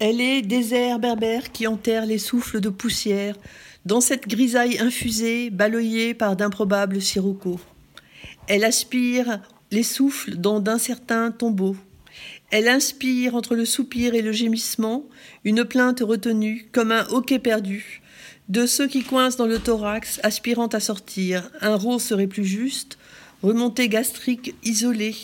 Elle est désert berbère qui enterre les souffles de poussière dans cette grisaille infusée, baloyée par d'improbables siroccos. Elle aspire les souffles dans d'incertains tombeaux. Elle inspire entre le soupir et le gémissement une plainte retenue comme un hoquet perdu. De ceux qui coincent dans le thorax, aspirant à sortir, un rose serait plus juste, remontée gastrique isolée,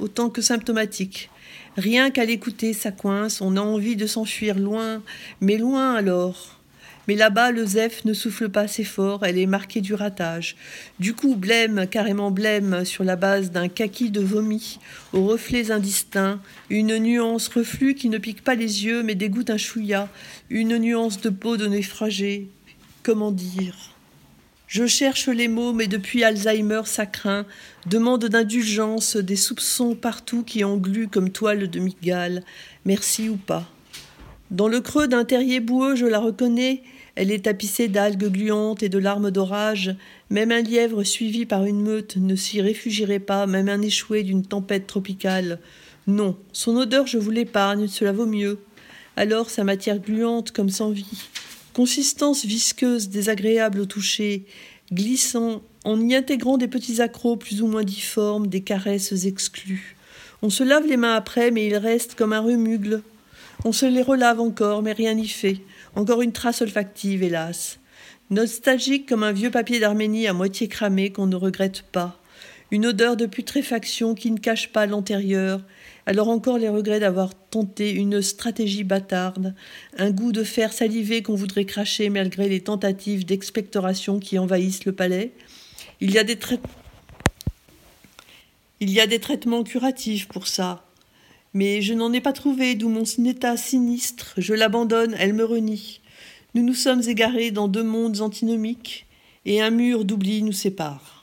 autant que symptomatique. Rien qu'à l'écouter, ça coince, on a envie de s'enfuir loin, mais loin alors. Mais là-bas, le Zeph ne souffle pas assez fort, elle est marquée du ratage. Du coup, blême, carrément blême, sur la base d'un kaki de vomi, aux reflets indistincts, une nuance reflux qui ne pique pas les yeux mais dégoûte un chouïa, une nuance de peau de naufragé. Comment dire? Je cherche les mots, mais depuis Alzheimer, ça craint. Demande d'indulgence, des soupçons partout qui engluent comme toile de migale. Merci ou pas? Dans le creux d'un terrier boueux, je la reconnais. Elle est tapissée d'algues gluantes et de larmes d'orage. Même un lièvre suivi par une meute ne s'y réfugierait pas, même un échoué d'une tempête tropicale. Non, son odeur je vous l'épargne, cela vaut mieux. Alors sa matière gluante comme sans vie. Consistance visqueuse, désagréable au toucher, glissant, en y intégrant des petits accros plus ou moins difformes, des caresses exclues. On se lave les mains après, mais il reste comme un remugle. On se les relave encore, mais rien n'y fait. Encore une trace olfactive, hélas. Nostalgique comme un vieux papier d'Arménie à moitié cramé qu'on ne regrette pas. Une odeur de putréfaction qui ne cache pas l'antérieur, alors encore les regrets d'avoir tenté une stratégie bâtarde, un goût de fer salivé qu'on voudrait cracher malgré les tentatives d'expectoration qui envahissent le palais. Il y a des Il y a des traitements curatifs pour ça. Mais je n'en ai pas trouvé, d'où mon état sinistre. Je l'abandonne, elle me renie. Nous nous sommes égarés dans deux mondes antinomiques, et un mur d'oubli nous sépare.